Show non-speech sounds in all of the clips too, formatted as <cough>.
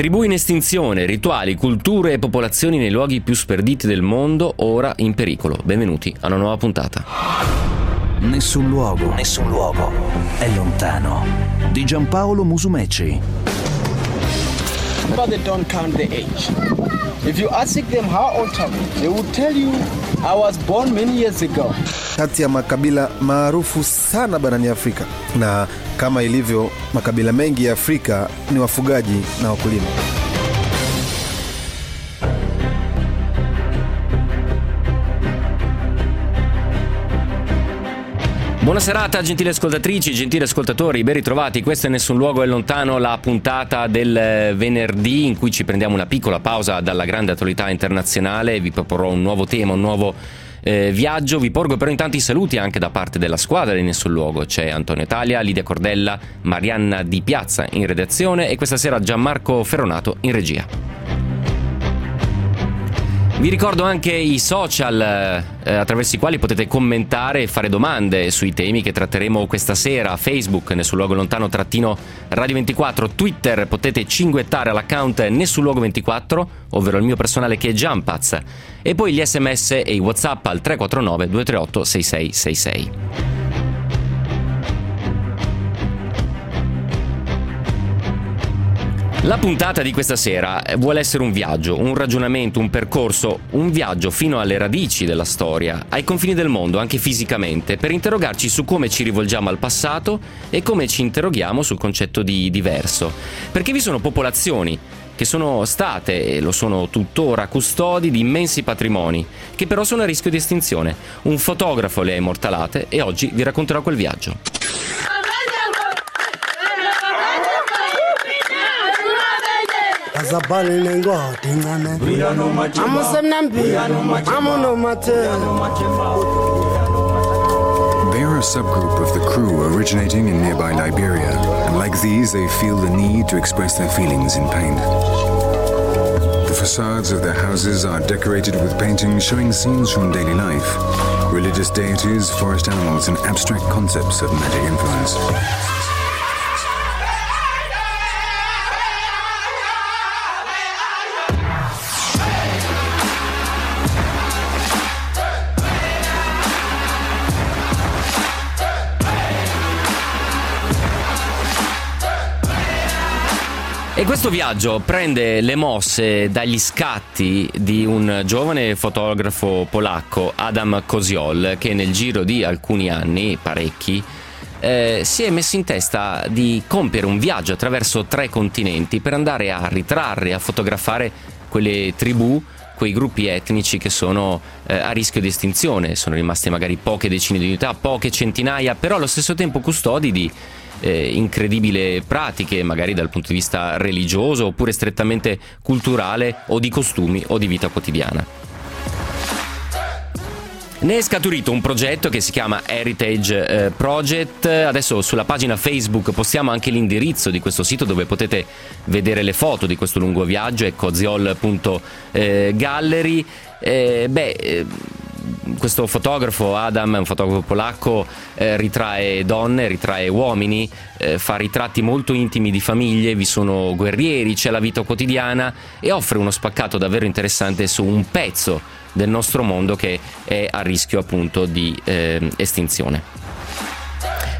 Tribù in estinzione, rituali, culture e popolazioni nei luoghi più sperditi del mondo, ora in pericolo. Benvenuti a una nuova puntata. Nessun luogo, nessun luogo è lontano. Di Giampaolo Musumeci. They don't count the age. If you ask them how old are you, they will tell you I was born many years ago. kati ya makabila maarufu sana barani Afrika, na kama ilivyo makabila mengi ya Afrika ni wafugaji na wakulima. Buona serata, gentili ascoltatrici, gentili ascoltatori, ben ritrovati. Questo è Nessun Luogo è Lontano, la puntata del eh, venerdì in cui ci prendiamo una piccola pausa dalla grande attualità internazionale. Vi proporrò un nuovo tema, un nuovo eh, viaggio. Vi porgo però intanto i saluti anche da parte della squadra di Nessun Luogo. C'è Antonio Italia, Lidia Cordella, Marianna Di Piazza in redazione e questa sera Gianmarco Ferronato in regia. Vi ricordo anche i social eh, attraverso i quali potete commentare e fare domande sui temi che tratteremo questa sera. Facebook, Nessun Luogo Lontano trattino Radio 24, Twitter potete cinguettare all'account Nessun Luogo 24, ovvero il mio personale che è Jumpaz, e poi gli sms e i whatsapp al 349 238 6666. La puntata di questa sera vuole essere un viaggio, un ragionamento, un percorso, un viaggio fino alle radici della storia, ai confini del mondo, anche fisicamente, per interrogarci su come ci rivolgiamo al passato e come ci interroghiamo sul concetto di diverso. Perché vi sono popolazioni che sono state e lo sono tuttora custodi di immensi patrimoni, che però sono a rischio di estinzione. Un fotografo le ha immortalate e oggi vi racconterò quel viaggio. Azabhali nengwadi ngane amusemnambili amunomathela They're a subgroup of the crew originating in nearby Liberia, and like these, they feel the need to express their feelings in paint. The facades of their houses are decorated with paintings showing scenes from daily life, religious deities, forest animals, and abstract concepts of magic influence. E questo viaggio prende le mosse dagli scatti di un giovane fotografo polacco, Adam Koziol, che nel giro di alcuni anni, parecchi, eh, si è messo in testa di compiere un viaggio attraverso tre continenti per andare a ritrarre, a fotografare quelle tribù quei gruppi etnici che sono eh, a rischio di estinzione, sono rimasti magari poche decine di unità, poche centinaia, però allo stesso tempo custodi di eh, incredibili pratiche, magari dal punto di vista religioso oppure strettamente culturale o di costumi o di vita quotidiana. Ne è scaturito un progetto che si chiama Heritage eh, Project. Adesso sulla pagina Facebook postiamo anche l'indirizzo di questo sito dove potete vedere le foto di questo lungo viaggio, è coziol.gallery. Eh, beh, eh, questo fotografo Adam, un fotografo polacco, eh, ritrae donne, ritrae uomini, eh, fa ritratti molto intimi di famiglie, vi sono guerrieri, c'è la vita quotidiana e offre uno spaccato davvero interessante su un pezzo del nostro mondo che è a rischio appunto di eh, estinzione.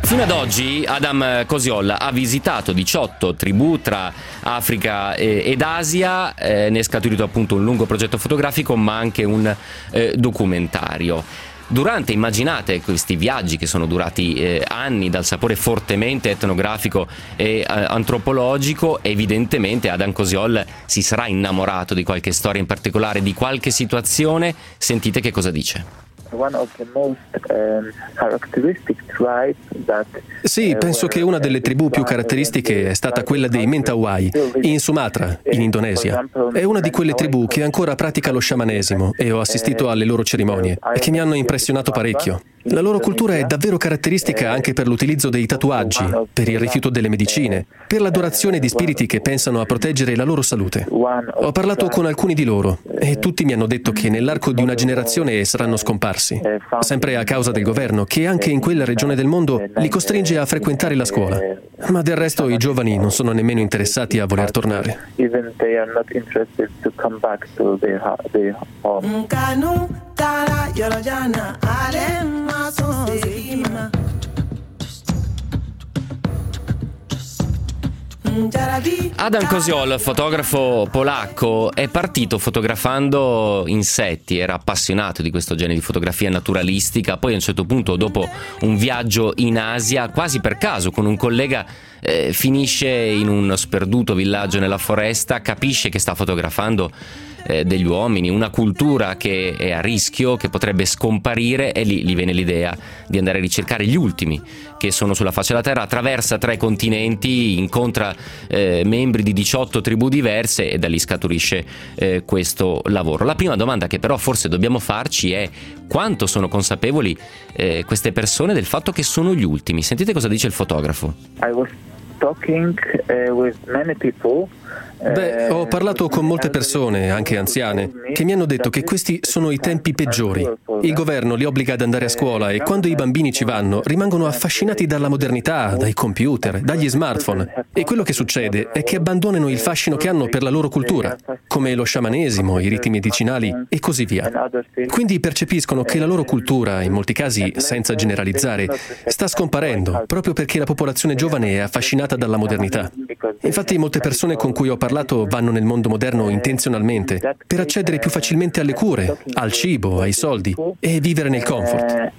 Fino ad oggi Adam Koziol ha visitato 18 tribù tra Africa ed Asia, eh, ne è scaturito appunto un lungo progetto fotografico ma anche un eh, documentario. Durante, immaginate questi viaggi che sono durati eh, anni dal sapore fortemente etnografico e eh, antropologico, evidentemente Adam Cosiol si sarà innamorato di qualche storia in particolare, di qualche situazione. Sentite che cosa dice. Sì, penso che una delle tribù più caratteristiche è stata quella dei Mentawai, in Sumatra, in Indonesia. È una di quelle tribù che ancora pratica lo sciamanesimo e ho assistito alle loro cerimonie e che mi hanno impressionato parecchio. La loro cultura è davvero caratteristica anche per l'utilizzo dei tatuaggi, per il rifiuto delle medicine, per l'adorazione di spiriti che pensano a proteggere la loro salute. Ho parlato con alcuni di loro e tutti mi hanno detto che nell'arco di una generazione saranno scomparsi, sempre a causa del governo che anche in quella regione del mondo li costringe a frequentare la scuola. Ma del resto i giovani non sono nemmeno interessati a voler tornare. Adam Koziol, fotografo polacco, è partito fotografando insetti, era appassionato di questo genere di fotografia naturalistica, poi a un certo punto dopo un viaggio in Asia, quasi per caso con un collega eh, finisce in uno sperduto villaggio nella foresta, capisce che sta fotografando eh, degli uomini, una cultura che è a rischio, che potrebbe scomparire e lì gli viene l'idea di andare a ricercare gli ultimi che sono sulla faccia della terra, attraversa tre continenti, incontra eh, membri di 18 tribù diverse e da lì scaturisce eh, questo lavoro. La prima domanda che però forse dobbiamo farci è quanto sono consapevoli eh, queste persone del fatto che sono gli ultimi. Sentite cosa dice il fotografo. I was talking with many people Beh, ho parlato con molte persone, anche anziane, che mi hanno detto che questi sono i tempi peggiori. Il governo li obbliga ad andare a scuola e quando i bambini ci vanno rimangono affascinati dalla modernità, dai computer, dagli smartphone. E quello che succede è che abbandonano il fascino che hanno per la loro cultura, come lo sciamanesimo, i riti medicinali e così via. Quindi percepiscono che la loro cultura, in molti casi senza generalizzare, sta scomparendo proprio perché la popolazione giovane è affascinata dalla modernità. Infatti molte persone con cui ho parlato vanno nel mondo moderno intenzionalmente per accedere più facilmente alle cure, al cibo, ai soldi e vivere nel comfort.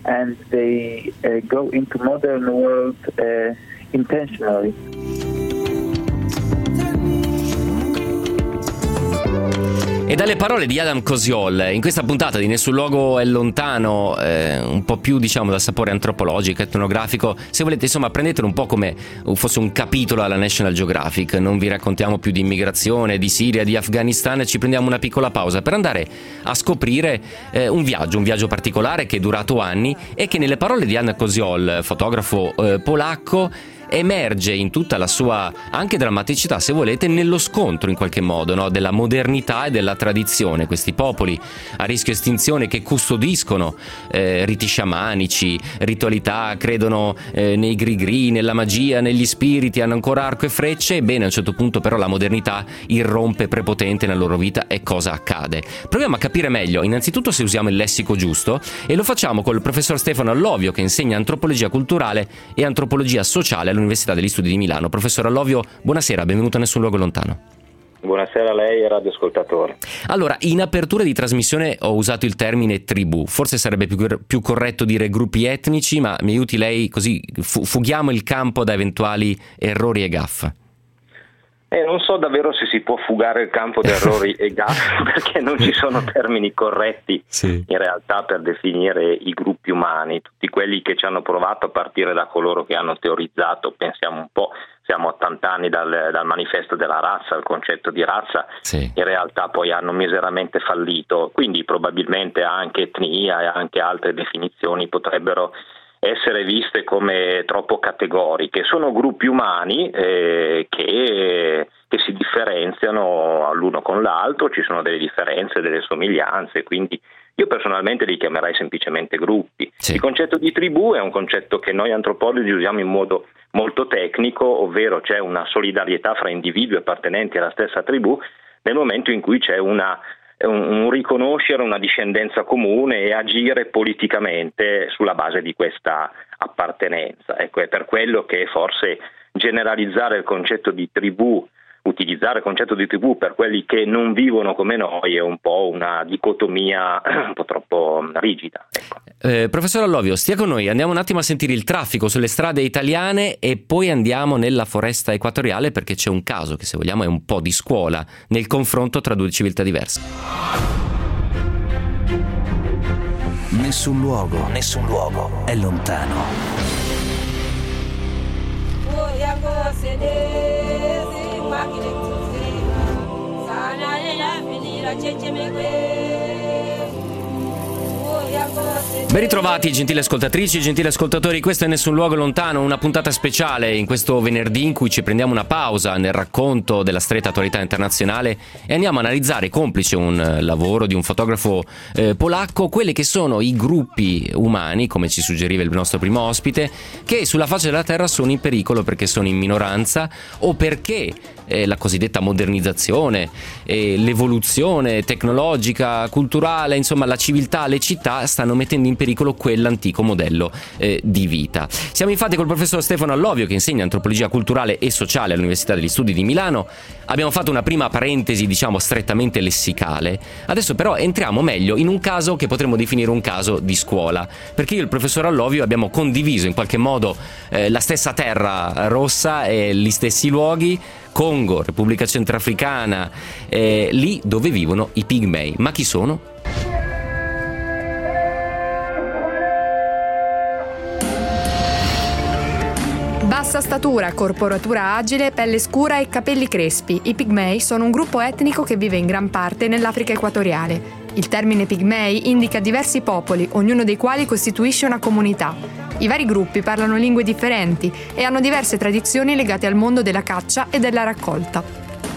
E dalle parole di Adam Cosiol, in questa puntata di Nessun luogo è lontano, eh, un po' più diciamo dal sapore antropologico, etnografico, se volete insomma prendetelo un po' come fosse un capitolo alla National Geographic, non vi raccontiamo più di immigrazione, di Siria, di Afghanistan, ci prendiamo una piccola pausa per andare a scoprire eh, un viaggio, un viaggio particolare che è durato anni e che nelle parole di Adam Cosiol, fotografo eh, polacco, emerge in tutta la sua anche drammaticità, se volete, nello scontro in qualche modo no? della modernità e della tradizione. Questi popoli a rischio estinzione che custodiscono eh, riti sciamanici, ritualità, credono eh, nei grigri, nella magia, negli spiriti, hanno ancora arco e frecce. Ebbene, a un certo punto, però, la modernità irrompe prepotente nella loro vita e cosa accade? Proviamo a capire meglio, innanzitutto, se usiamo il lessico giusto e lo facciamo col professor Stefano Allovio che insegna antropologia culturale e antropologia sociale all'Università degli Studi di Milano. Professor Allovio, buonasera, benvenuto a Nessun Luogo Lontano. Buonasera a lei e radioascoltatore. Allora, in apertura di trasmissione ho usato il termine tribù, forse sarebbe più, più corretto dire gruppi etnici, ma mi aiuti lei così fughiamo il campo da eventuali errori e gaffe. Eh, non so davvero se si può fugare il campo di errori e gaffe <laughs> <laughs> perché non ci sono termini corretti sì. in realtà per definire i gruppi umani, tutti quelli che ci hanno provato a partire da coloro che hanno teorizzato, pensiamo un po', siamo a 80 anni dal, dal manifesto della razza, il concetto di razza, sì. in realtà poi hanno miseramente fallito, quindi probabilmente anche etnia e anche altre definizioni potrebbero essere viste come troppo categoriche, sono gruppi umani eh, che, che, si differenziano l'uno con l'altro, ci sono delle differenze, delle somiglianze, quindi io personalmente li chiamerei semplicemente gruppi. Sì. Il concetto di tribù è un concetto che noi antropologi usiamo in modo molto tecnico, ovvero c'è una solidarietà fra individui appartenenti alla stessa tribù nel momento in cui c'è una un, un riconoscere una discendenza comune e agire politicamente sulla base di questa appartenenza. Ecco, è per quello che forse generalizzare il concetto di tribù utilizzare il concetto di tribù per quelli che non vivono come noi è un po' una dicotomia <clears throat> un po' troppo rigida. Ecco. Eh, professor Allovio, stia con noi, andiamo un attimo a sentire il traffico sulle strade italiane e poi andiamo nella foresta equatoriale perché c'è un caso che se vogliamo è un po' di scuola nel confronto tra due civiltà diverse. Nessun luogo, nessun luogo è lontano. Ben ritrovati gentili ascoltatrici, gentili ascoltatori, questo è Nessun Luogo Lontano, una puntata speciale in questo venerdì in cui ci prendiamo una pausa nel racconto della stretta attualità internazionale e andiamo a analizzare, complice un lavoro di un fotografo eh, polacco, quelli che sono i gruppi umani, come ci suggeriva il nostro primo ospite, che sulla faccia della Terra sono in pericolo perché sono in minoranza o perché eh, la cosiddetta modernizzazione, eh, l'evoluzione tecnologica, culturale, insomma la civiltà, le città stanno mettendo in pericolo quell'antico modello eh, di vita. Siamo infatti col professor Stefano Allovio che insegna antropologia culturale e sociale all'Università degli Studi di Milano. Abbiamo fatto una prima parentesi, diciamo, strettamente lessicale. Adesso però entriamo meglio in un caso che potremmo definire un caso di scuola, perché io e il professor Allovio abbiamo condiviso in qualche modo eh, la stessa terra rossa e gli stessi luoghi, Congo, Repubblica Centrafricana, eh, lì dove vivono i pigmei. Ma chi sono? Bassa statura, corporatura agile, pelle scura e capelli crespi, i pigmei sono un gruppo etnico che vive in gran parte nell'Africa equatoriale. Il termine pigmei indica diversi popoli, ognuno dei quali costituisce una comunità. I vari gruppi parlano lingue differenti e hanno diverse tradizioni legate al mondo della caccia e della raccolta.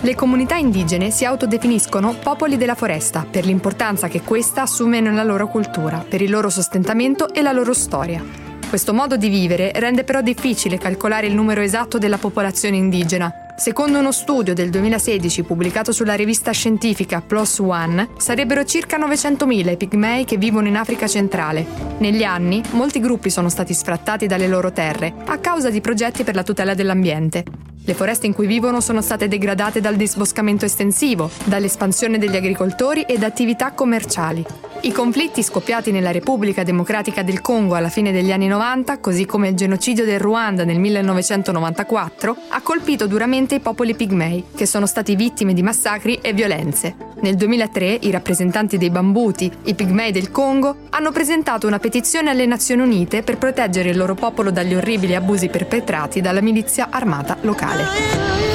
Le comunità indigene si autodefiniscono popoli della foresta per l'importanza che questa assume nella loro cultura, per il loro sostentamento e la loro storia. Questo modo di vivere rende però difficile calcolare il numero esatto della popolazione indigena. Secondo uno studio del 2016 pubblicato sulla rivista scientifica PLOS ONE, sarebbero circa 900.000 i pigmei che vivono in Africa centrale. Negli anni, molti gruppi sono stati sfrattati dalle loro terre a causa di progetti per la tutela dell'ambiente. Le foreste in cui vivono sono state degradate dal disboscamento estensivo, dall'espansione degli agricoltori e da attività commerciali. I conflitti scoppiati nella Repubblica Democratica del Congo alla fine degli anni 90, così come il genocidio del Ruanda nel 1994, ha colpito duramente i popoli pigmei, che sono stati vittime di massacri e violenze. Nel 2003 i rappresentanti dei Bambuti, i pigmei del Congo, hanno presentato una petizione alle Nazioni Unite per proteggere il loro popolo dagli orribili abusi perpetrati dalla milizia armata locale.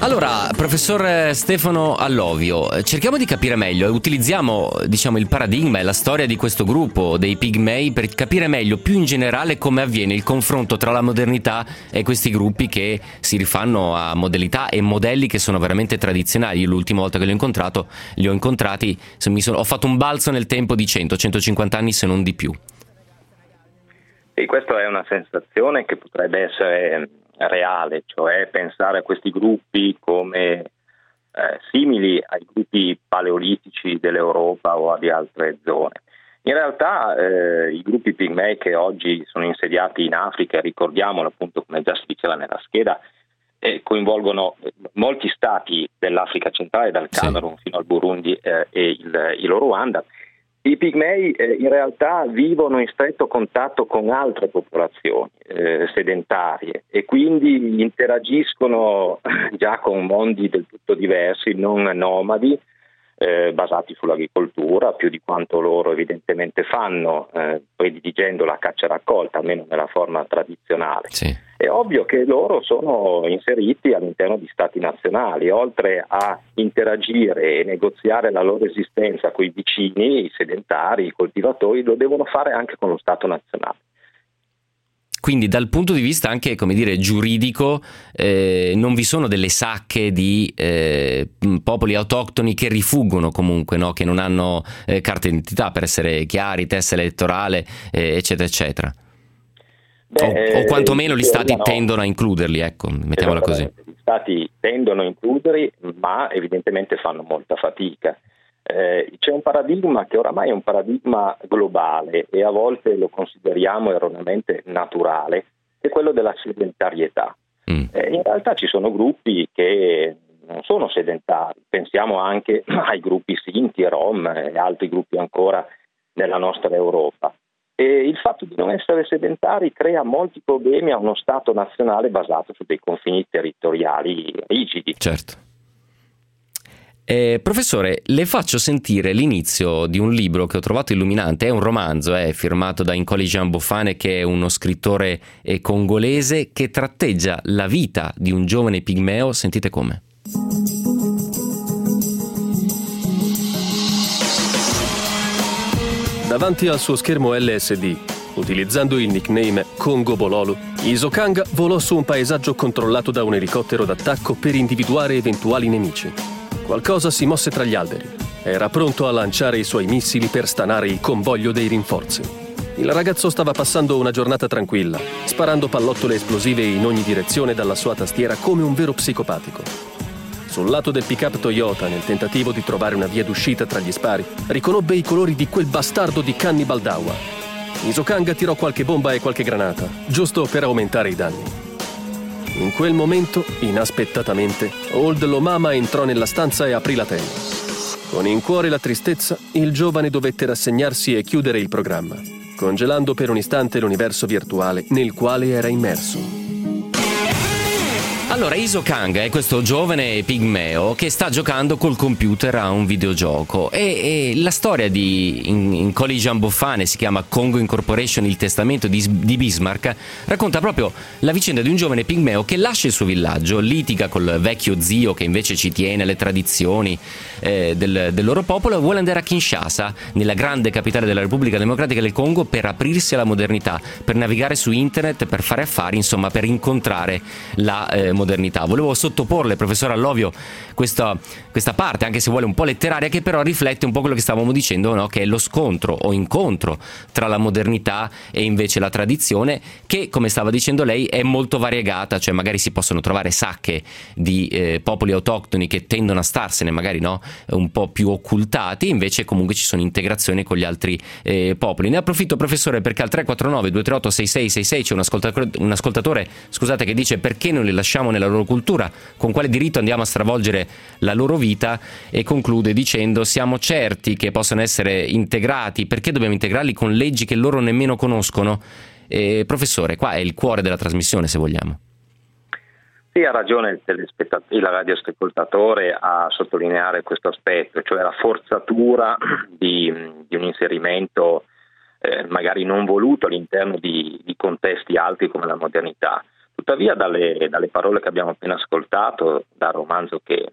Allora, professor Stefano Allovio, cerchiamo di capire meglio e utilizziamo diciamo, il paradigma e la storia di questo gruppo dei pigmei per capire meglio più in generale come avviene il confronto tra la modernità e questi gruppi che si rifanno a modalità e modelli che sono veramente tradizionali. Io l'ultima volta che li ho incontrato, li ho incontrati, sono, ho fatto un balzo nel tempo di 100-150 anni se non di più. E questa è una sensazione che potrebbe essere reale, cioè pensare a questi gruppi come eh, simili ai gruppi paleolitici dell'Europa o di altre zone. In realtà eh, i gruppi pigmei che oggi sono insediati in Africa, ricordiamolo appunto come già si diceva nella scheda, eh, coinvolgono molti stati dell'Africa centrale, dal Camerun sì. fino al Burundi eh, e il, il Ruanda, i pigmei eh, in realtà vivono in stretto contatto con altre popolazioni eh, sedentarie e quindi interagiscono <laughs> già con mondi del tutto diversi, non nomadi, eh, basati sull'agricoltura, più di quanto loro evidentemente fanno, eh, prediligendo la caccia raccolta, almeno nella forma tradizionale. Sì. È ovvio che loro sono inseriti all'interno di stati nazionali, oltre a interagire e negoziare la loro esistenza con i vicini, i sedentari, i coltivatori, lo devono fare anche con lo Stato nazionale. Quindi dal punto di vista anche come dire, giuridico eh, non vi sono delle sacche di eh, popoli autoctoni che rifuggono comunque, no? che non hanno eh, carta d'identità per essere chiari, testa elettorale, eh, eccetera, eccetera. Beh, o, o, quantomeno gli stati no. tendono a includerli, ecco, mettiamola così. Gli stati tendono a includerli, ma evidentemente fanno molta fatica. Eh, c'è un paradigma che oramai è un paradigma globale e a volte lo consideriamo erroneamente naturale, che è quello della sedentarietà. Mm. Eh, in realtà ci sono gruppi che non sono sedentari, pensiamo anche <clears throat> ai gruppi Sinti, Rom e altri gruppi ancora nella nostra Europa. E il fatto di non essere sedentari crea molti problemi a uno Stato nazionale basato su dei confini territoriali rigidi. Certo. Eh, professore, le faccio sentire l'inizio di un libro che ho trovato illuminante, è un romanzo, è firmato da Incoli Giambofane che è uno scrittore eh, congolese che tratteggia la vita di un giovane pigmeo, sentite come. Davanti al suo schermo LSD, utilizzando il nickname Congo Bololo, Isokanga volò su un paesaggio controllato da un elicottero d'attacco per individuare eventuali nemici. Qualcosa si mosse tra gli alberi. Era pronto a lanciare i suoi missili per stanare il convoglio dei rinforzi. Il ragazzo stava passando una giornata tranquilla, sparando pallottole esplosive in ogni direzione dalla sua tastiera come un vero psicopatico. Sul lato del pick-up Toyota, nel tentativo di trovare una via d'uscita tra gli spari, riconobbe i colori di quel bastardo di Cannibal Dawa. Isokanga tirò qualche bomba e qualche granata, giusto per aumentare i danni. In quel momento, inaspettatamente, Old Lomama entrò nella stanza e aprì la tenda. Con in cuore la tristezza, il giovane dovette rassegnarsi e chiudere il programma, congelando per un istante l'universo virtuale nel quale era immerso. Allora, Iso Kanga è questo giovane pigmeo che sta giocando col computer a un videogioco e, e la storia di in, in Colli Giamboffane si chiama Congo Incorporation, il testamento di, di, Bismarck, racconta proprio la vicenda di un giovane pigmeo che lascia il suo villaggio, litiga col vecchio zio che invece ci tiene alle tradizioni eh, del, del loro popolo e vuole andare a Kinshasa, nella grande capitale della Repubblica Democratica del Congo, per aprirsi alla modernità, per navigare su internet, per fare affari, insomma per incontrare la eh, modernità. Volevo sottoporle, professor Allovio, questa, questa, parte, anche se vuole un po' letteraria, che però riflette un po' quello che stavamo dicendo, no? che è lo scontro o incontro tra la modernità e invece la tradizione, che come stava dicendo lei è molto variegata, cioè magari si possono trovare sacche di eh, popoli autoctoni che tendono a starsene, magari no? Un po' più occultati, invece comunque ci sono integrazioni con gli altri eh, popoli. Ne approfitto professore perché al 349 238 6666 c'è un ascoltatore, un ascoltatore scusate, che dice perché non li lasciamo nella loro cultura, con quale diritto andiamo a stravolgere la loro vita e conclude dicendo siamo certi che possano essere integrati, perché dobbiamo integrarli con leggi che loro nemmeno conoscono? Eh, professore, qua è il cuore della trasmissione se vogliamo. Sì, ha ragione il, il radioascoltatore a sottolineare questo aspetto, cioè la forzatura di, di un inserimento eh, magari non voluto all'interno di, di contesti alti come la modernità. Tuttavia dalle, dalle, parole che abbiamo appena ascoltato, dal romanzo che,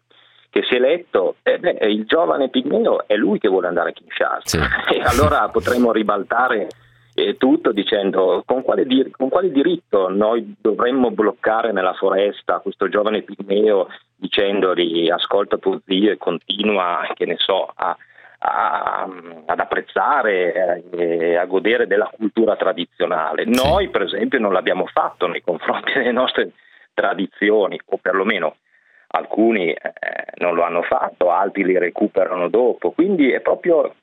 che si è letto, eh beh, il giovane Pigmeo è lui che vuole andare a Kinshasa sì. <laughs> e allora potremmo ribaltare eh, tutto dicendo con quale, dir- con quale, diritto noi dovremmo bloccare nella foresta questo giovane Pigmeo dicendogli ascolta tuo zio e continua, che ne so, a a, ad apprezzare e eh, a godere della cultura tradizionale. Noi, per esempio, non l'abbiamo fatto nei confronti delle nostre tradizioni, o perlomeno alcuni eh, non lo hanno fatto, altri li recuperano dopo. Quindi è proprio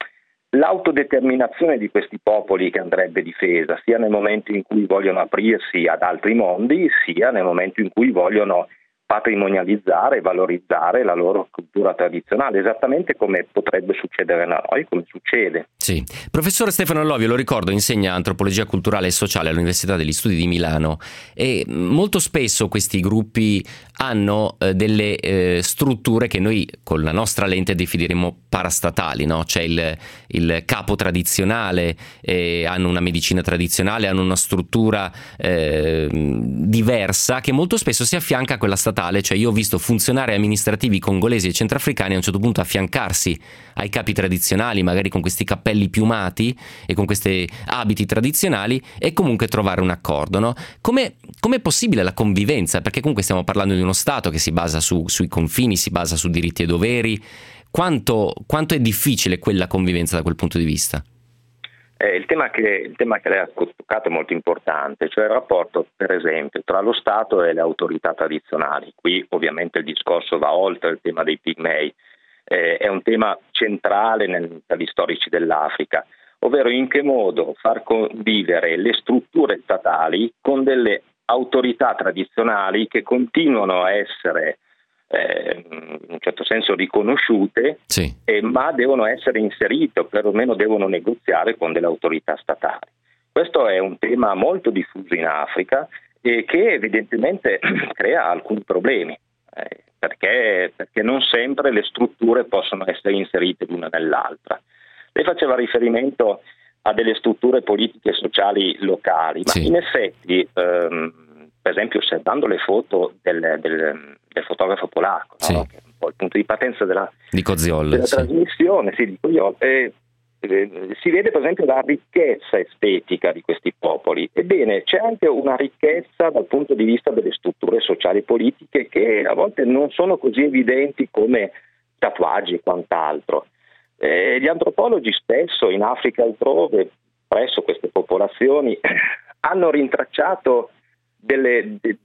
l'autodeterminazione di questi popoli che andrebbe difesa, sia nel momento in cui vogliono aprirsi ad altri mondi, sia nel momento in cui vogliono patrimonializzare e valorizzare la loro cultura tradizionale, esattamente come potrebbe succedere a noi, come succede. Sì. Professore Stefano Allovio, lo ricordo, insegna antropologia culturale e sociale all'Università degli Studi di Milano e molto spesso questi gruppi hanno eh, delle eh, strutture che noi con la nostra lente definiremo parastatali, no? c'è il, il, capo tradizionale, eh, hanno una medicina tradizionale, hanno una struttura eh, diversa che molto spesso si affianca a quella statale statale, cioè io ho visto funzionari amministrativi congolesi e centroafricani a un certo punto affiancarsi ai capi tradizionali, magari con questi cappelli piumati e con questi abiti tradizionali e comunque trovare un accordo. No? Come è possibile la convivenza? Perché comunque stiamo parlando di uno Stato che si basa su, sui confini, si basa su diritti e doveri. Quanto, quanto è difficile quella convivenza da quel punto di vista? Eh, il, tema che, il, tema che, lei ha toccato è molto importante, cioè il rapporto per esempio tra lo Stato e le autorità tradizionali. Qui ovviamente il discorso va oltre il tema dei pigmei, eh, è un tema centrale nel, per gli storici dell'Africa, ovvero in che modo far convivere le strutture statali con delle autorità tradizionali che continuano a essere eh, in un certo senso riconosciute, sì. eh, ma devono essere inserite o perlomeno devono negoziare con delle autorità statali. Questo è un tema molto diffuso in Africa e che evidentemente <clears throat> crea alcuni problemi, eh, perché, perché non sempre le strutture possono essere inserite l'una nell'altra. Lei faceva riferimento a delle strutture politiche e sociali locali, ma sì. in effetti, ehm, per esempio, osservando le foto del, del, del fotografo polacco, sì. no? che è un po' il punto di partenza della, di Coziol, della sì. trasmissione, sì, di Coziol, e eh, si vede per esempio la ricchezza estetica di questi popoli. Ebbene, c'è anche una ricchezza dal punto di vista delle strutture sociali e politiche che a volte non sono così evidenti come tatuaggi e quant'altro. Eh, gli antropologi spesso in Africa e altrove, presso queste popolazioni, <clears throat> hanno rintracciato delle, de,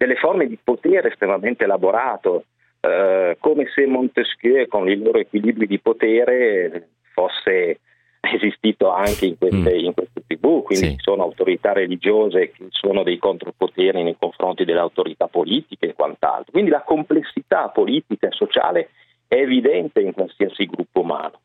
delle forme di potere estremamente elaborato, eh, come se Montesquieu con i loro equilibri di potere fosse esistito anche in queste, mm. in queste tribù, quindi sì. sono autorità religiose che sono dei contropoteri nei confronti delle autorità politiche e quant'altro. Quindi la complessità politica e sociale è evidente in qualsiasi gruppo umano.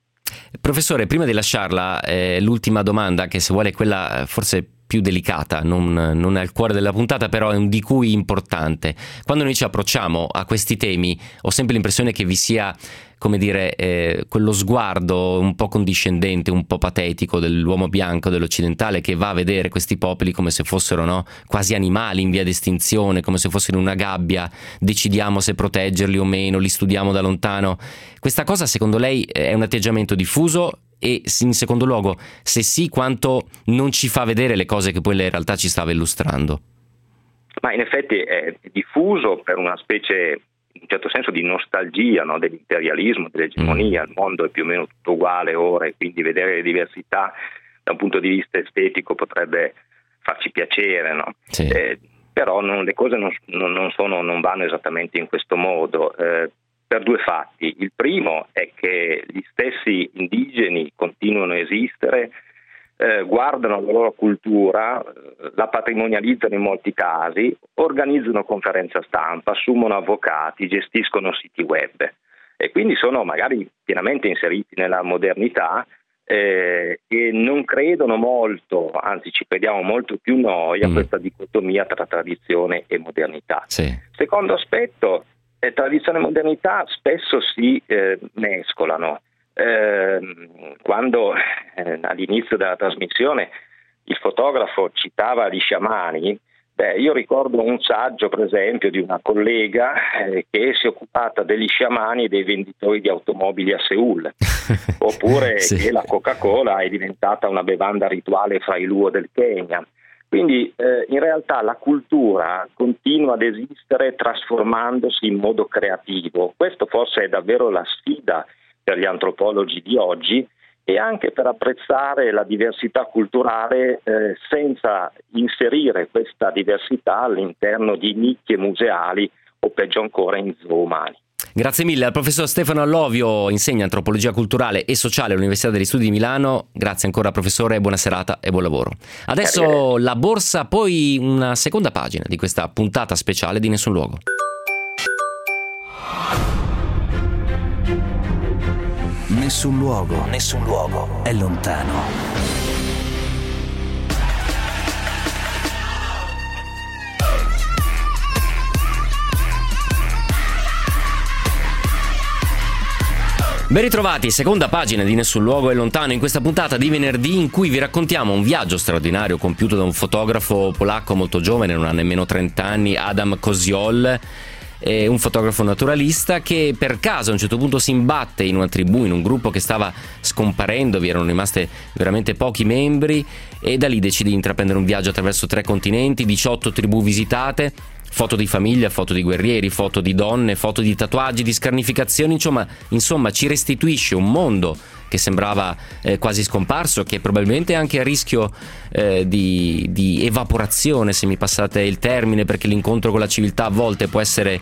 Professore, prima di lasciarla, eh, l'ultima domanda, che se vuole è quella eh, forse più delicata, non, non, è il cuore della puntata, però è un di cui importante. Quando noi ci approcciamo a questi temi, ho sempre l'impressione che vi sia, come dire, eh, quello sguardo un po' condiscendente, un po' patetico dell'uomo bianco, dell'occidentale, che va a vedere questi popoli come se fossero no, quasi animali in via d'estinzione, come se fossero in una gabbia, decidiamo se proteggerli o meno, li studiamo da lontano. Questa cosa, secondo lei, è un atteggiamento diffuso e in secondo luogo, se sì, quanto non ci fa vedere le cose che poi in realtà ci stava illustrando? Ma in effetti è diffuso per una specie, in un certo senso, di nostalgia no? dell'imperialismo, dell'egemonia. Mm. Il mondo è più o meno tutto uguale ora e quindi vedere le diversità da un punto di vista estetico potrebbe farci piacere. No? Sì. Eh, però non, le cose non, non, sono, non, vanno esattamente in questo modo. Eh, per due fatti. Il primo è che gli stessi indigeni continuano a esistere, eh, guardano la loro cultura, eh, la patrimonializzano in molti casi, organizzano conferenze stampa, assumono avvocati, gestiscono siti web e quindi sono magari pienamente inseriti nella modernità eh, e non credono molto, anzi ci crediamo molto più noi a mm. questa dicotomia tra tradizione e modernità. Sì. Secondo aspetto, eh, tradizione e modernità spesso si eh, mescolano. Eh, quando all'inizio della trasmissione il fotografo citava gli sciamani, beh, io ricordo un saggio, per esempio, di una collega eh, che si è occupata degli sciamani e dei venditori di automobili a Seoul, <laughs> oppure sì. che la Coca-Cola è diventata una bevanda rituale fra i luo del Kenya. Quindi eh, in realtà la cultura continua ad esistere trasformandosi in modo creativo. Questo forse è davvero la sfida per gli antropologi di oggi e anche per apprezzare la diversità culturale eh, senza inserire questa diversità all'interno di nicchie museali o peggio ancora in zoo umani. Grazie mille al professor Stefano Allovio, insegna antropologia culturale e sociale all'Università degli Studi di Milano. Grazie ancora professore, buona serata e buon lavoro. Adesso la borsa, poi una seconda pagina di questa puntata speciale di Nessun Luogo. Nessun luogo, nessun luogo è lontano. Ben ritrovati, seconda pagina di Nessun Luogo è lontano in questa puntata di venerdì in cui vi raccontiamo un viaggio straordinario compiuto da un fotografo polacco molto giovane, non ha nemmeno 30 anni, Adam Koziol un fotografo naturalista che per caso a un certo punto si imbatte in una tribù, in un gruppo che stava scomparendo, vi erano rimaste veramente pochi membri e da lì decide di intraprendere un viaggio attraverso tre continenti, 18 tribù visitate foto di famiglia, foto di guerrieri, foto di donne, foto di tatuaggi, di scarnificazioni, insomma, insomma ci restituisce un mondo che sembrava eh, quasi scomparso, che probabilmente è anche a rischio eh, di, di evaporazione, se mi passate il termine, perché l'incontro con la civiltà a volte può essere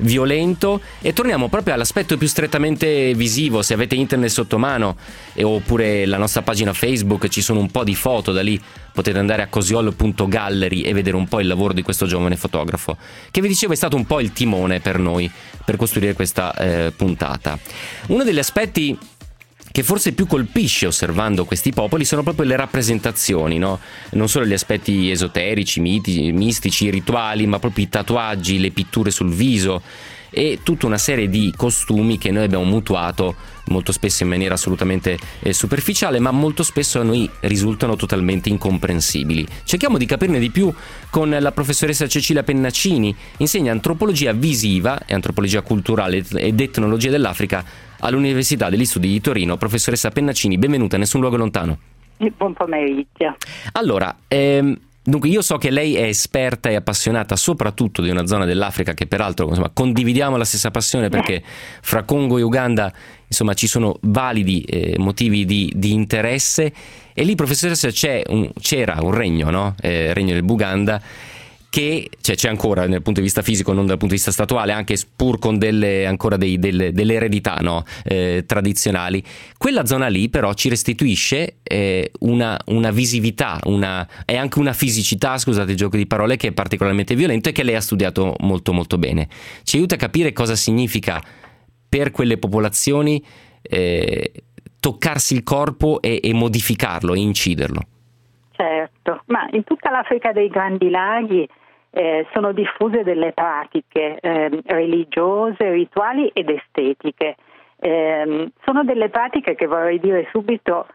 violento. E torniamo proprio all'aspetto più strettamente visivo se avete internet sotto mano e, oppure la nostra pagina Facebook ci sono un po' di foto da lì potete andare a cosiolo.gallery e vedere un po' il lavoro di questo giovane fotografo che vi dicevo è stato un po' il timone per noi per costruire questa eh, puntata. Uno degli aspetti che forse più colpisce osservando questi popoli sono proprio le rappresentazioni, no? non solo gli aspetti esoterici, miti, mistici, rituali, ma proprio i tatuaggi, le pitture sul viso. e tutta una serie di costumi che noi abbiamo mutuato molto spesso in maniera assolutamente eh, superficiale, ma molto spesso a noi risultano totalmente incomprensibili. Cerchiamo di capirne di più con la professoressa Cecilia Pennaccini, insegna antropologia visiva e antropologia culturale ed etnologia dell'Africa all'Università degli Studi di Torino. Professoressa Pennaccini, benvenuta, nessun luogo lontano. Buon pomeriggio. Allora, ehm, Dunque io so che lei è esperta e appassionata soprattutto di una zona dell'Africa che peraltro insomma, condividiamo la stessa passione perché <laughs> fra Congo e Uganda insomma, ci sono validi eh, motivi di, di, interesse e lì professoressa un, c'era un regno, no? eh, regno del Buganda che cioè, c'è ancora dal punto di vista fisico, non dal punto di vista statuale, anche pur con delle, ancora dei, delle, delle, eredità no? eh, tradizionali. Quella zona lì però ci restituisce eh, una, una, visività una, e anche una fisicità, scusate il gioco di parole, che è particolarmente violento e che lei ha studiato molto molto bene. Ci aiuta a capire cosa significa per quelle popolazioni eh, toccarsi il corpo e, e modificarlo e inciderlo. Certo, ma in tutta l'Africa dei Grandi Laghi eh, sono diffuse delle pratiche eh, religiose, rituali ed estetiche. Eh, sono delle pratiche che vorrei dire subito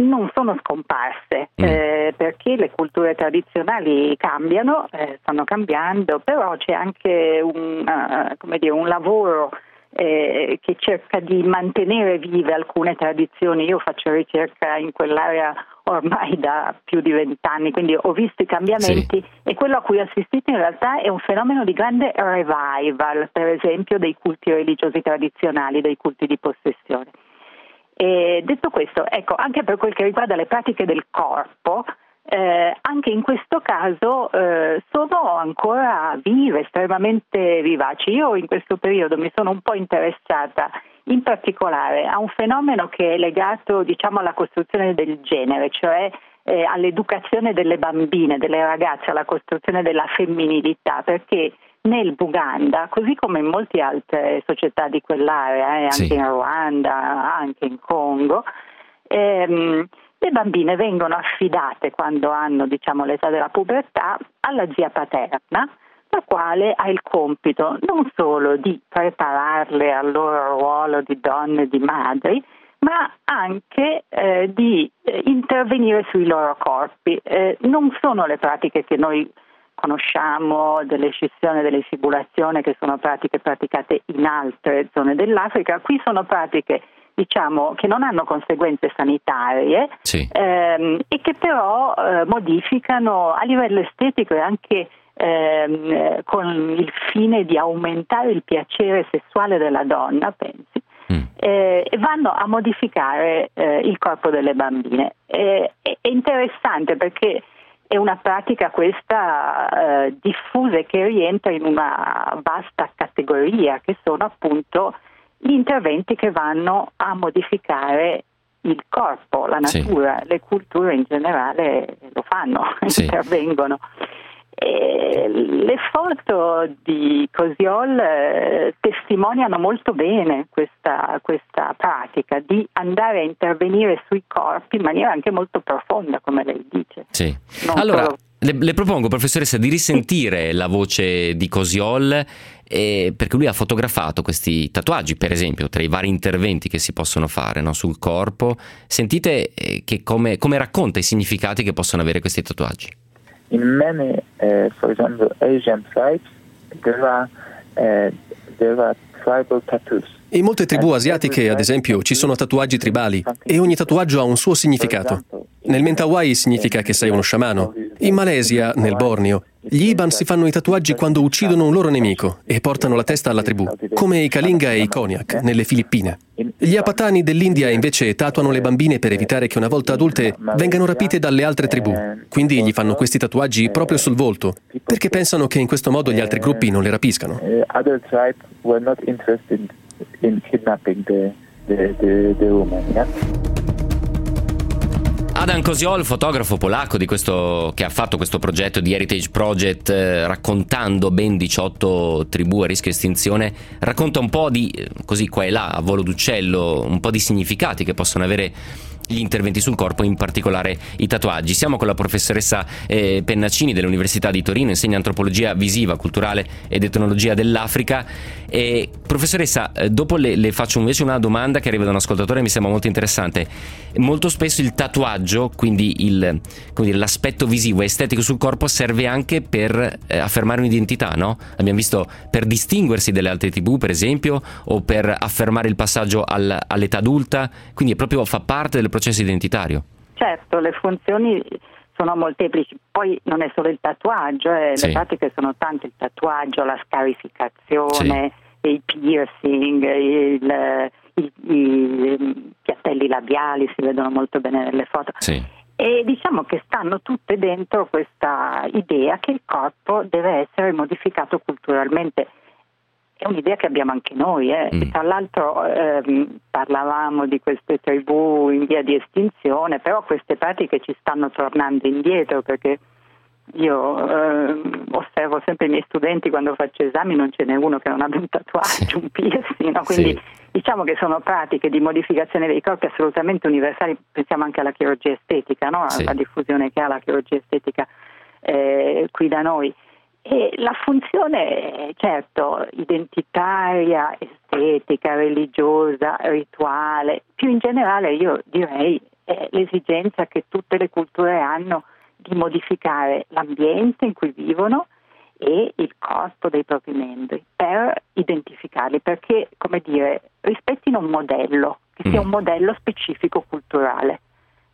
non sono scomparse mm. eh, perché le culture tradizionali cambiano, eh, stanno cambiando, però c'è anche un, uh, dire, un lavoro eh, che cerca di mantenere vive alcune tradizioni. Io faccio ricerca in quell'area ormai da più di vent'anni, quindi ho visto i cambiamenti sì. e quello a cui ho assistito in realtà è un fenomeno di grande revival, per esempio dei culti religiosi tradizionali, dei culti di possessione. E detto questo, ecco, anche per quel che riguarda le pratiche del corpo, eh, anche in questo caso eh, sono ancora vive, estremamente vivaci. Io in questo periodo mi sono un po' interessata in particolare a un fenomeno che è legato diciamo, alla costruzione del genere, cioè eh, all'educazione delle bambine, delle ragazze, alla costruzione della femminilità, perché nel Buganda, così come in molte altre società di quell'area, eh, anche sì. in Ruanda, anche in Congo, ehm, le bambine vengono affidate quando hanno diciamo, l'età della pubertà alla zia paterna, la quale ha il compito non solo di prepararle al loro ruolo di donne, di madri, ma anche eh, di eh, intervenire sui loro corpi. Eh, non sono le pratiche che noi conosciamo delle scissioni, delle fibulazioni, che sono pratiche praticate in altre zone dell'Africa, qui sono pratiche diciamo, che non hanno conseguenze sanitarie sì. ehm, e che però eh, modificano a livello estetico e anche ehm, con il fine di aumentare il piacere sessuale della donna, pensi, mm. eh, vanno a modificare eh, il corpo delle bambine. è interessante perché è una pratica questa eh, diffusa e che rientra in una vasta categoria che sono appunto gli interventi che vanno a modificare il corpo, la natura, sì. le culture in generale lo fanno, <laughs> sì. intervengono. E le foto di Cosiol eh, testimoniano molto bene questa, questa, pratica di andare a intervenire sui corpi in maniera anche molto profonda, come lei dice. Sì. allora, solo... le, le, propongo, professoressa, di risentire la voce di Cosiol eh, perché lui ha fotografato questi tatuaggi, per esempio, tra i vari interventi che si possono fare no, sul corpo. Sentite eh, come, come, racconta i significati che possono avere questi tatuaggi. In many, uh, for example, Asian tribes, there are, uh, there are. In molte tribù asiatiche, ad esempio, ci sono tatuaggi tribali e ogni tatuaggio ha un suo significato. Nel Mentawai significa che sei uno sciamano. In Malesia, nel Borneo, gli Iban si fanno i tatuaggi quando uccidono un loro nemico e portano la testa alla tribù, come i Kalinga e i Konyak nelle Filippine. Gli Apatani dell'India invece tatuano le bambine per evitare che una volta adulte vengano rapite dalle altre tribù. Quindi gli fanno questi tatuaggi proprio sul volto, perché pensano che in questo modo gli altri gruppi non le rapiscano. in kidnapping the, the, the, the woman. Yeah? Adam Koziol, fotografo polacco questo, che ha fatto questo progetto di Heritage Project eh, raccontando ben 18 tribù a rischio estinzione, racconta un po' di, eh, così qua e là, a volo d'uccello, un po' di significati che possono avere gli interventi sul corpo, in particolare i tatuaggi. Siamo con la professoressa eh, Pennaccini dell'Università di Torino, insegna antropologia visiva, culturale ed etnologia dell'Africa. E, professoressa, eh, dopo le, le, faccio invece una domanda che arriva da un ascoltatore e mi sembra molto interessante. Molto spesso il tatuaggio, quindi il, dire, l'aspetto visivo e estetico sul corpo, serve anche per eh, affermare un'identità, no? Abbiamo visto per distinguersi dalle altre tribù, per esempio, o per affermare il passaggio al, all'età adulta, quindi proprio fa parte del processo identitario. Certo, le funzioni sono molteplici, poi non è solo il tatuaggio, eh, sì. le pratiche sono tante, il tatuaggio, la scarificazione, sì. i piercing, il, i, i, piattelli labiali si vedono molto bene nelle foto. Sì. E diciamo che stanno tutte dentro questa idea che il corpo deve essere modificato culturalmente è un'idea che abbiamo anche noi. Eh. Mm. Tra l'altro ehm, parlavamo di queste tribù in via di estinzione, però queste pratiche ci stanno tornando indietro perché io eh, osservo sempre i miei studenti quando faccio esami, non ce n'è uno che non abbia un tatuaggio, un piercing, no? quindi sì. diciamo che sono pratiche di modificazione dei corpi assolutamente universali, pensiamo anche alla chirurgia estetica, no? alla sì. diffusione che ha la chirurgia estetica eh, qui da noi. E la funzione, certo, identitaria, estetica, religiosa, rituale, più in generale io direi è l'esigenza che tutte le culture hanno di modificare l'ambiente in cui vivono e il corpo dei propri membri per identificarli, perché, come dire, rispettino un modello, che sia mm. un modello specifico culturale.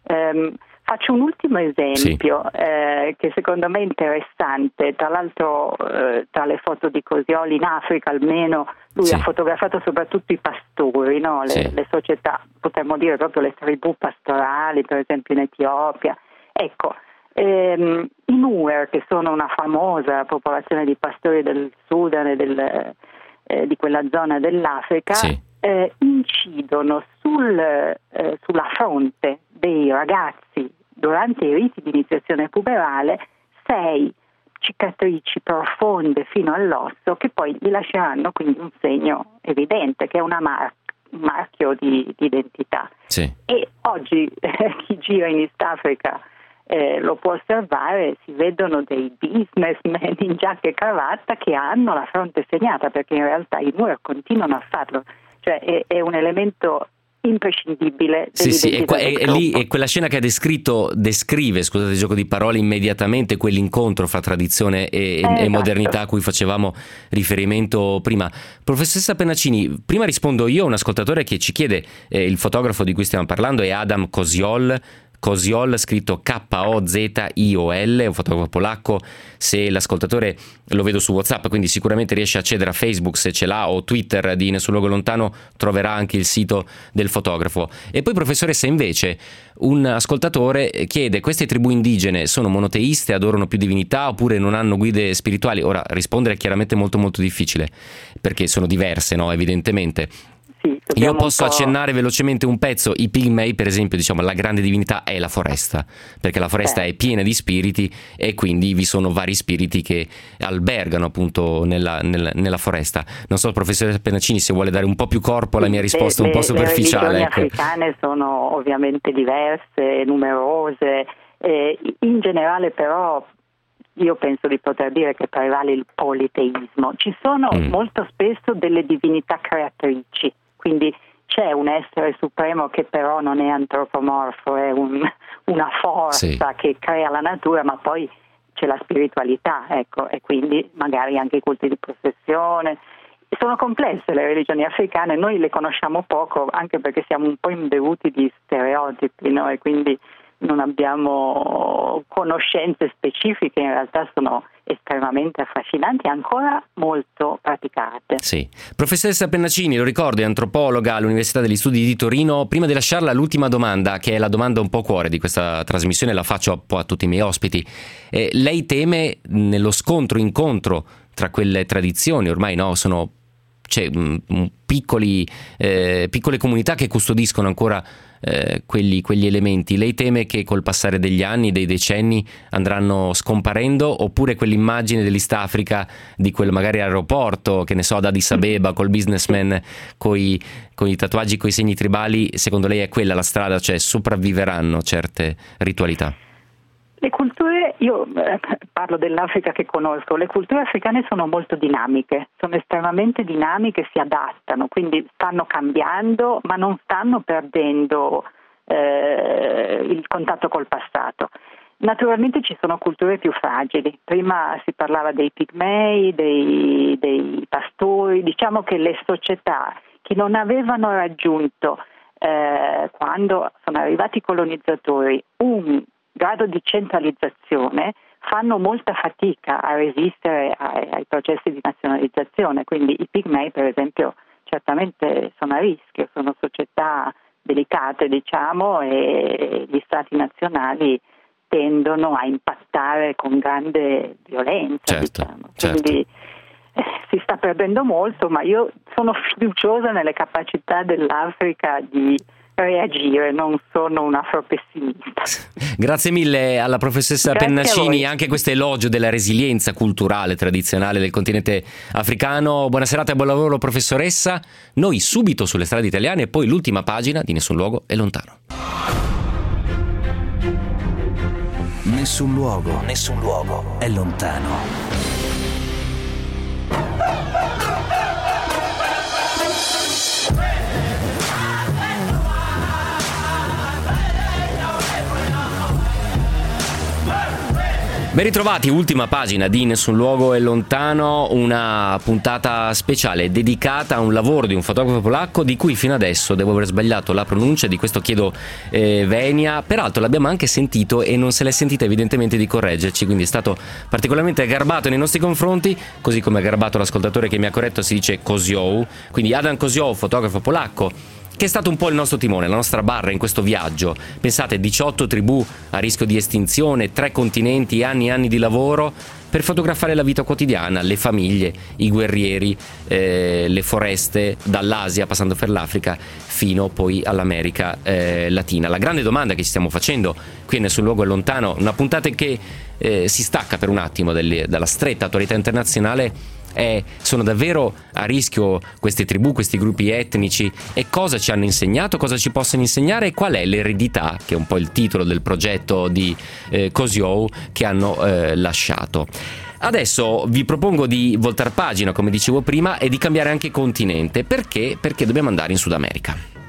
Um, Faccio un ultimo esempio sì. eh, che secondo me è interessante, tra l'altro eh, tra le foto di Cosioli in Africa almeno lui sì. ha fotografato soprattutto i pastori, no? le, sì. le, società, potremmo dire proprio le tribù pastorali, per esempio in Etiopia. Ecco, ehm, i Nuer, che sono una famosa popolazione di pastori del Sudan e del, eh, di quella zona dell'Africa, eh, incidono sul, eh, sulla fronte dei ragazzi durante i riti di iniziazione puberale sei cicatrici profonde fino all'osso che poi gli lasceranno quindi un segno evidente che è una mar- un marchio di, di identità. Sì. E oggi eh, <laughs> chi gira in East Africa eh, lo può osservare, si vedono dei businessmen in giacca e cravatta che hanno la fronte segnata perché in realtà i Nuer continuano a farlo, cioè è, è un elemento imprescindibile sì, sì, è, è, è, lì, è quella scena che ha descritto descrive, scusate il gioco di parole, immediatamente quell'incontro fra tradizione e, eh, e esatto. modernità a cui facevamo riferimento prima. Professoressa Penacini, prima rispondo io a un ascoltatore che ci chiede, eh, il fotografo di cui stiamo parlando è Adam Koziol, Koziol, scritto K-O-Z-I-O-L, un fotografo polacco. Se l'ascoltatore lo vedo su WhatsApp, quindi sicuramente riesce a accedere a Facebook se ce l'ha o Twitter di Nessun Luogo Lontano, troverà anche il sito del fotografo. E poi, professoressa, invece, un ascoltatore chiede: queste tribù indigene sono monoteiste, adorano più divinità oppure non hanno guide spirituali? Ora, rispondere è chiaramente molto molto difficile perché sono diverse, no? Evidentemente sì, Io posso accennare velocemente un pezzo. I pigmei, per esempio, diciamo, la grande divinità è la foresta, perché la foresta Beh. è piena di spiriti e quindi vi sono vari spiriti che albergano appunto nella, nella, nella foresta. Non so, professore Penacini, se vuole dare un po' più corpo alla mia risposta le, un po' superficiale. Le ecco. africane sono ovviamente diverse, numerose. Eh, in generale però io penso di poter dire che prevale il politeismo. Ci sono mm. molto spesso delle divinità creatrici quindi c'è un essere supremo che però non è antropomorfo, è un, una forza sì. che crea la natura, ma poi c'è la spiritualità, ecco, e quindi magari anche i culti di possessione. Sono complesse le religioni africane, noi le conosciamo poco anche perché siamo un po' imbevuti di stereotipi, no? e quindi non abbiamo conoscenze specifiche, in realtà sono estremamente affascinanti e ancora molto praticate. Sì. Professoressa Pennacini, lo ricordo, è antropologa all'Università degli Studi di Torino. Prima di lasciarla, l'ultima domanda, che è la domanda un po' cuore di questa trasmissione, la faccio un po' a tutti i miei ospiti. Eh, lei teme nello scontro-incontro tra quelle tradizioni, ormai no, sono cioè, mh, piccoli, eh, piccole comunità che custodiscono ancora eh, quegli, quegli, elementi? Lei teme che col passare degli anni, dei decenni, andranno scomparendo oppure quell'immagine dell'East Africa di quel magari aeroporto, che ne so, ad Addis Abeba, col businessman con i tatuaggi, con i segni tribali, secondo lei è quella la strada, cioè sopravviveranno certe ritualità? Le culture, io eh, parlo dell'Africa che conosco, le culture africane sono molto dinamiche, sono estremamente dinamiche, si adattano, quindi stanno cambiando ma non stanno perdendo eh, il contatto col passato. Naturalmente ci sono culture più fragili, prima si parlava dei pigmei, dei, dei pastori, diciamo che le società che non avevano raggiunto eh, quando sono arrivati i colonizzatori un grado di centralizzazione fanno molta fatica a resistere ai, ai processi di nazionalizzazione, quindi i pigmei per esempio certamente sono a rischio, sono società delicate diciamo e gli stati nazionali tendono a impattare con grande violenza. Certo, diciamo. Quindi certo. si sta perdendo molto, ma io sono fiduciosa nelle capacità dell'Africa di reagire, non sono un afropessimista. <laughs> Grazie mille alla professoressa Grazie Pennaccini, anche questo elogio della resilienza culturale tradizionale del continente africano. Buona serata e buon lavoro professoressa. Noi subito sulle strade italiane e poi l'ultima pagina di Nessun luogo è lontano. Nessun luogo, nessun luogo è lontano. Ben ritrovati, ultima pagina di Nessun luogo è lontano, una puntata speciale dedicata a un lavoro di un fotografo polacco di cui fino adesso devo aver sbagliato la pronuncia, di questo chiedo eh, Venia, peraltro l'abbiamo anche sentito e non se l'è sentita evidentemente di correggerci, quindi è stato particolarmente garbato nei nostri confronti, così come è garbato l'ascoltatore che mi ha corretto si dice Kozioł, quindi Adam Kozioł, fotografo polacco che è stato un po' il nostro timone, la nostra barra in questo viaggio. Pensate, 18 tribù a rischio di estinzione, tre continenti, anni e anni di lavoro per fotografare la vita quotidiana, le famiglie, i guerrieri, eh, le foreste, dall'Asia passando per l'Africa fino poi all'America eh, Latina. La grande domanda che ci stiamo facendo qui nel suo luogo è lontano, una puntata che eh, si stacca per un attimo delle, dalla stretta attualità internazionale è, sono davvero a rischio queste tribù, questi gruppi etnici e cosa ci hanno insegnato, cosa ci possono insegnare e qual è l'eredità, che è un po' il titolo del progetto di eh, Cosio, che hanno eh, lasciato. Adesso vi propongo di voltare pagina, come dicevo prima, e di cambiare anche continente. Perché? Perché dobbiamo andare in Sud America.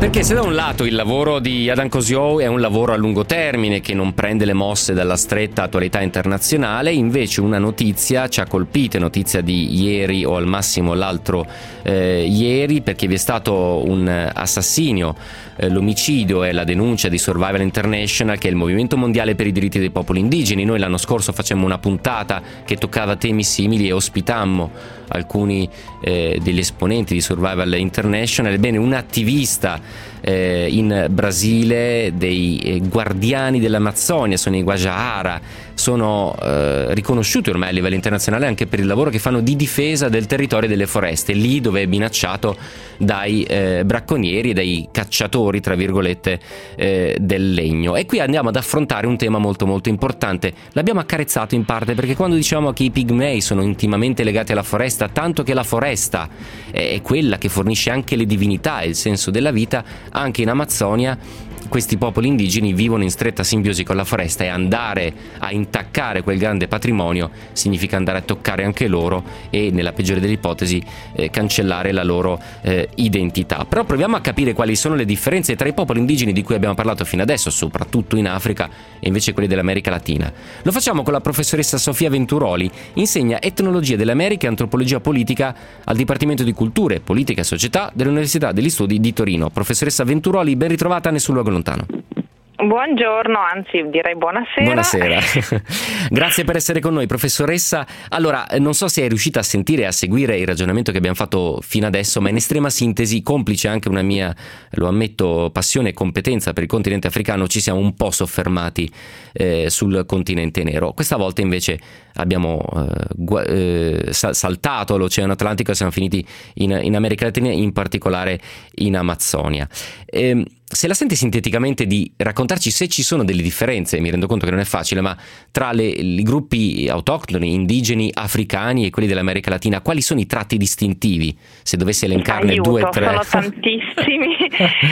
Perché se da un lato il lavoro di Adam Cosio è un lavoro a lungo termine che non prende le mosse dalla stretta attualità internazionale, invece una notizia ci ha colpito, notizia di ieri o al massimo l'altro eh, ieri, perché vi è stato un assassinio, eh, l'omicidio e la denuncia di Survival International, che è il movimento mondiale per i diritti dei popoli indigeni. Noi l'anno scorso facemmo una puntata che toccava temi simili e ospitammo alcuni eh, degli esponenti di Survival International. Ebbene, un attivista eh, in Brasile dei eh, guardiani dell'Amazzonia, sono i Guajajara, sono eh, riconosciuti ormai a livello internazionale anche per il lavoro che fanno di difesa del territorio delle foreste, lì dove è minacciato dai eh, bracconieri e dai cacciatori, tra virgolette, eh, del legno. E qui andiamo ad affrontare un tema molto molto importante. L'abbiamo accarezzato in parte perché quando diciamo che i pigmei sono intimamente legati alla foresta, tanto che la foresta è quella che fornisce anche le divinità e il senso della vita, anche in Amazzonia questi popoli indigeni vivono in stretta simbiosi con la foresta e andare a intaccare quel grande patrimonio significa andare a toccare anche loro e nella peggiore delle ipotesi eh, cancellare la loro eh, identità. Però proviamo a capire quali sono le differenze tra i popoli indigeni di cui abbiamo parlato fino adesso, soprattutto in Africa e invece quelli dell'America Latina. Lo facciamo con la professoressa Sofia Venturoli, insegna etnologia dell'America e antropologia politica al Dipartimento di Culture, Politica e Società dell'Università degli Studi di Torino. Professoressa Venturoli, ben ritrovata, nessun luogo lontano. Buongiorno, anzi direi buonasera. Buonasera. <laughs> Grazie per essere con noi, professoressa. Allora, non so se è riuscita a sentire e a seguire il ragionamento che abbiamo fatto fino adesso, ma in estrema sintesi, complice anche una mia, lo ammetto, passione e competenza per il continente africano, ci siamo un po' soffermati eh, sul continente nero. Questa volta invece abbiamo eh, eh, saltato l'Oceano Atlantico e siamo finiti in, in, America Latina, in particolare in Amazzonia. Eh, se la sente sinteticamente di raccontarci se ci sono delle differenze, mi rendo conto che non è facile, ma tra le, i gruppi autoctoni, indigeni, africani e quelli dell'America Latina, quali sono i tratti distintivi? Se dovessi elencarne Aiuto, due o tre. Sono <laughs> tantissimi,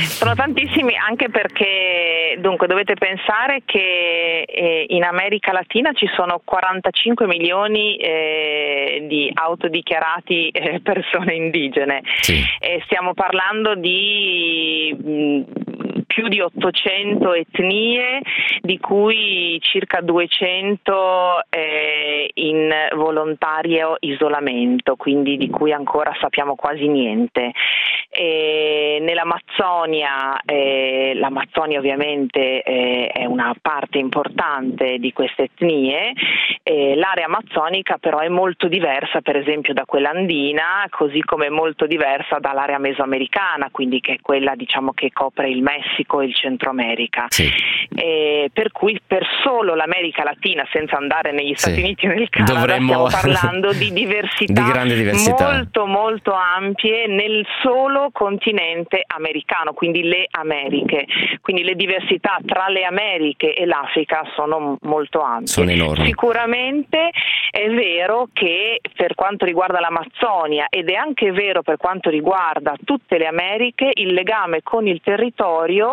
sono tantissimi anche perché dunque dovete pensare che eh, in America Latina ci sono 45 milioni eh, di autodichiarati eh, <laughs> persone indigene. Sì. stiamo parlando di mh, più di 800 etnie, di cui circa 200 eh, in volontario isolamento, quindi di cui ancora sappiamo quasi niente. E nell'Amazzonia, eh, l'Amazzonia ovviamente eh, è una parte importante di queste etnie, l'area amazzonica però è molto diversa per esempio da quella andina, così come è molto diversa dall'area mesoamericana, quindi che è quella diciamo, che copre il Messico e il Centro America. Sì. per cui per solo l'America Latina, senza andare negli Stati sì. Uniti e nel Canada, Dovremmo... stiamo parlando di <laughs> diversità, di grande diversità molto molto ampie nel solo continente americano, quindi le Americhe. Quindi le diversità tra le Americhe e l'Africa sono molto ampie. Sono enormi. Sicuramente è vero che per quanto riguarda l'Amazzonia ed è anche vero per quanto riguarda tutte le Americhe, il legame con il territorio,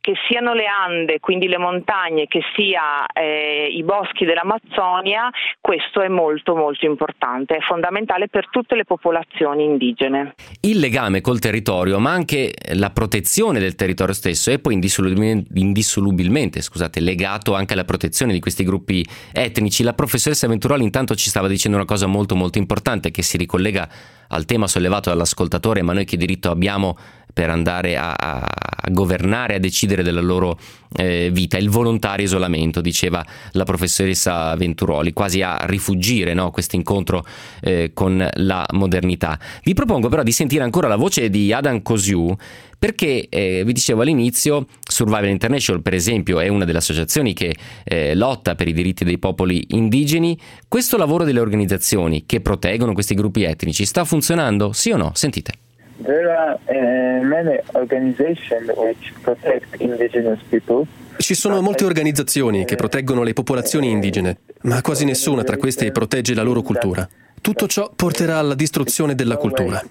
che siano le Ande, quindi le montagne, che sia eh, i boschi dell'Amazzonia, questo è molto molto importante, è fondamentale per tutte le popolazioni indigene. Il legame col territorio, ma anche la protezione del territorio stesso è poi indissolubilmente, indissolubilmente scusate, legato anche alla protezione di questi gruppi etnici. La professoressa Venturoli intanto ci stava dicendo una cosa molto molto importante che si ricollega al tema sollevato dall'ascoltatore, ma noi che diritto abbiamo per andare a, a governare, a decidere della loro eh, vita, il volontario isolamento, diceva la professoressa Venturoli, quasi a rifugire no, questo incontro eh, con la modernità. Vi propongo però di sentire ancora la voce di Adam Cosiu perché eh, vi dicevo all'inizio Survival International per esempio è una delle associazioni che eh, lotta per i diritti dei popoli indigeni questo lavoro delle organizzazioni che proteggono questi gruppi etnici sta funzionando sì o no? Sentite There are uh, many organizations which protect indigenous people. Ci sono molte organizzazioni che proteggono le popolazioni indigene, ma quasi nessuna tra queste protegge la loro cultura. Tutto ciò porterà alla distruzione della cultura.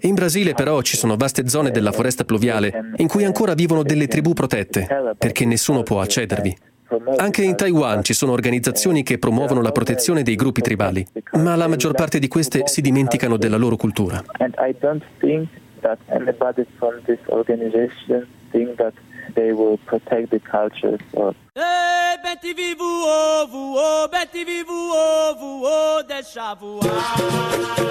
In Brasile però ci sono vaste zone della foresta pluviale in cui ancora vivono delle tribù protette, perché nessuno può accedervi. Anche in Taiwan ci sono organizzazioni che promuovono la protezione dei gruppi tribali, ma la maggior parte di queste si dimenticano della loro cultura. They will protect the culture. So. Ei, Bete vivo ovo, oh, Bete vivo ovo, oh, deixa voar.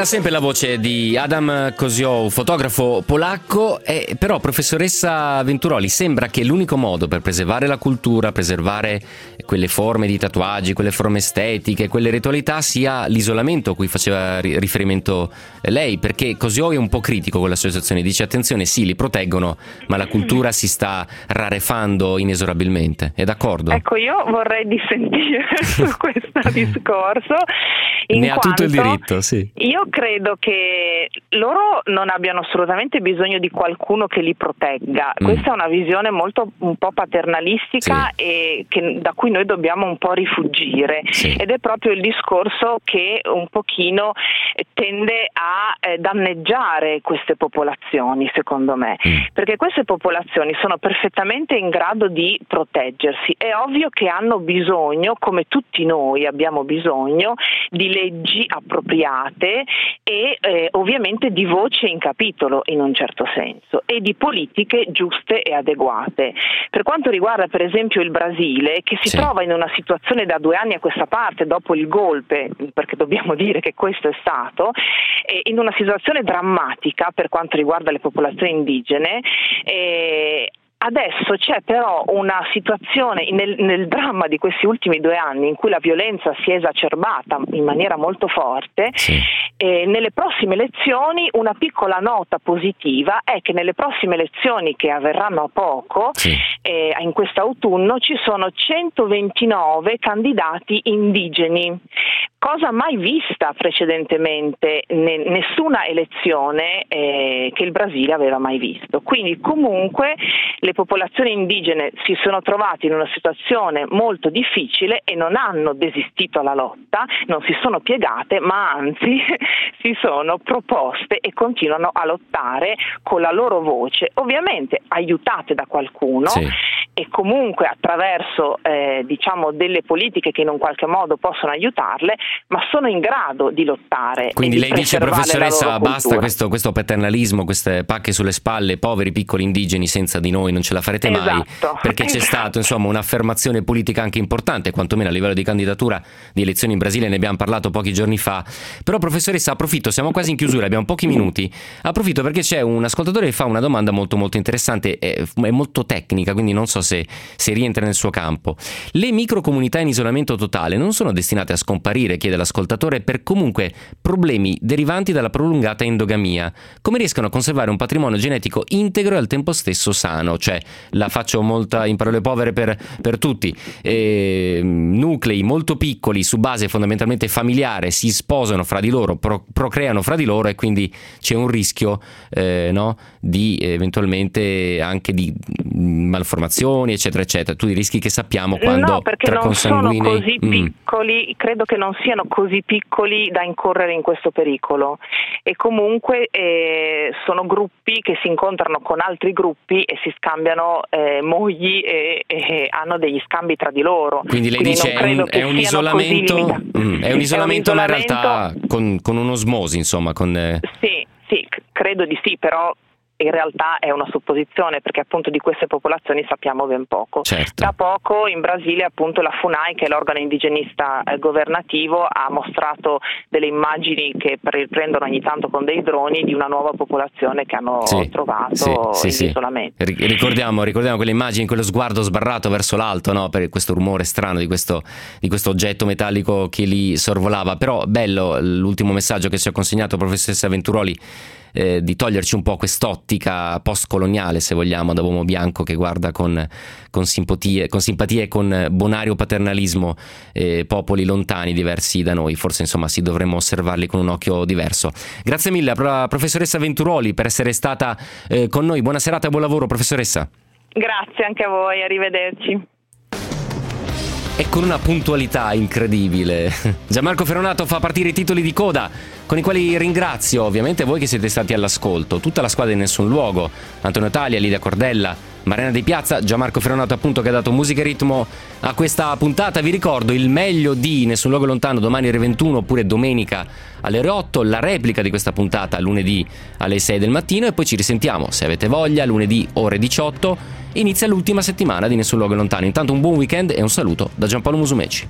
Era sempre la voce di Adam Kozioł, fotografo polacco, e però professoressa Venturoli, sembra che l'unico modo per preservare la cultura, preservare quelle forme di tatuaggi, quelle forme estetiche, quelle ritualità sia l'isolamento a cui faceva riferimento lei, perché Kozioł è un po' critico con l'associazione, dice attenzione, sì, li proteggono, ma la cultura si sta rarefando inesorabilmente. È d'accordo? Ecco, io vorrei dissentire <laughs> su questo discorso. ne ha tutto il diritto, sì. Io credo che loro non abbiano assolutamente bisogno di qualcuno che li protegga. Mm. Questa è una visione molto un po' paternalistica sì. e che, da cui noi dobbiamo un po' rifugire. Sì. Ed è proprio il discorso che un pochino tende a eh, danneggiare queste popolazioni, secondo me. Mm. Perché queste popolazioni sono perfettamente in grado di proteggersi. È ovvio che hanno bisogno, come tutti noi abbiamo bisogno, di leggi appropriate e eh, ovviamente di voce in capitolo in un certo senso e di politiche giuste e adeguate. Per quanto riguarda per esempio il Brasile, che si sì. trova in una situazione da due anni a questa parte, dopo il golpe, perché dobbiamo <laughs> dire che questo è stato, eh, in una situazione drammatica per quanto riguarda le popolazioni indigene, eh, Adesso c'è però una situazione nel, nel, dramma di questi ultimi due anni in cui la violenza si è esacerbata in maniera molto forte sì. e nelle prossime elezioni una piccola nota positiva è che nelle prossime elezioni che avverranno a poco, sì. eh, in quest'autunno, ci sono 129 candidati indigeni cosa mai vista precedentemente, nessuna elezione eh, che il Brasile aveva mai visto. Quindi comunque le popolazioni indigene si sono trovate in una situazione molto difficile e non hanno desistito alla lotta, non si sono piegate, ma anzi <laughs> si sono proposte e continuano a lottare con la loro voce, ovviamente aiutate da qualcuno sì. e comunque attraverso eh, diciamo delle politiche che in un qualche modo possono aiutarle, ma sono in grado di lottare. Quindi di lei dice, professoressa, basta questo, questo, paternalismo, queste pacche sulle spalle, poveri piccoli indigeni senza di noi non ce la farete esatto. mai, perché c'è <laughs> stata insomma un'affermazione politica anche importante, quantomeno a livello di candidatura di elezioni in Brasile, ne abbiamo parlato pochi giorni fa. Però professoressa, approfitto, siamo quasi in chiusura, abbiamo pochi minuti, approfitto perché c'è un ascoltatore che fa una domanda molto molto interessante, è, è molto tecnica, quindi non so se, se rientra nel suo campo. Le microcomunità in isolamento totale non sono destinate a scomparire, chiede l'ascoltatore ascoltatore per comunque problemi derivanti dalla prolungata endogamia. Come riescono a conservare un patrimonio genetico integro e al tempo stesso sano? Cioè, la faccio molta in parole povere per, per tutti. Eh, nuclei molto piccoli su base fondamentalmente familiare si sposano fra di loro, pro, procreano fra di loro e quindi c'è un rischio eh, no, di eventualmente anche di malformazioni, eccetera, eccetera. Tutti i rischi che sappiamo quando no, tra consanguinei... sono così mm. piccoli, credo che non siano così così piccoli da incorrere in questo pericolo e comunque eh, sono gruppi che si incontrano con altri gruppi e si scambiano eh, mogli e, e, hanno degli scambi tra di loro. Quindi lei Quindi dice è un, è un, isolamento, mm, è un isolamento, ma in realtà con, con un'osmosi, insomma. Con, eh... Sì, sì, credo di sì, però in realtà è una supposizione perché appunto di queste popolazioni sappiamo ben poco. Certo. Da poco in Brasile appunto la FUNAI che è l'organo indigenista eh, governativo ha mostrato delle immagini che riprendono ogni tanto con dei droni di una nuova popolazione che hanno sì, trovato sì, in sì, isolamento. Ricordiamo, ricordiamo, quelle immagini, quello sguardo sbarrato verso l'alto no? per questo rumore strano di questo, di questo oggetto metallico che lì sorvolava, però bello l'ultimo messaggio che ci ha consegnato professoressa Venturoli eh, di toglierci un po' quest'ottica post-coloniale, se vogliamo, da uomo bianco che guarda con, con, simpatia, con simpatia e con bonario paternalismo eh, popoli lontani, diversi da noi. Forse insomma si dovremmo osservarli con un occhio diverso. Grazie mille, professoressa Venturoli, per essere stata eh, con noi. Buona serata e buon lavoro, professoressa. Grazie anche a voi, arrivederci e con una puntualità incredibile. <laughs> Gianmarco Ferronato fa partire i titoli di coda, con i quali ringrazio ovviamente voi che siete stati all'ascolto, tutta la squadra in nessun luogo, Antonio Talia, Lidia Cordella, Marina di Piazza, Gianmarco Ferronato appunto che ha dato musica e ritmo a questa puntata. Vi ricordo il meglio di Nessun luogo lontano domani alle 21 oppure domenica alle ore 8, la replica di questa puntata lunedì alle 6 del mattino e poi ci risentiamo se avete voglia lunedì ore 18 inizia l'ultima settimana di Nessun Luogo Lontano. Intanto un buon weekend e un saluto da Giampaolo Musumeci.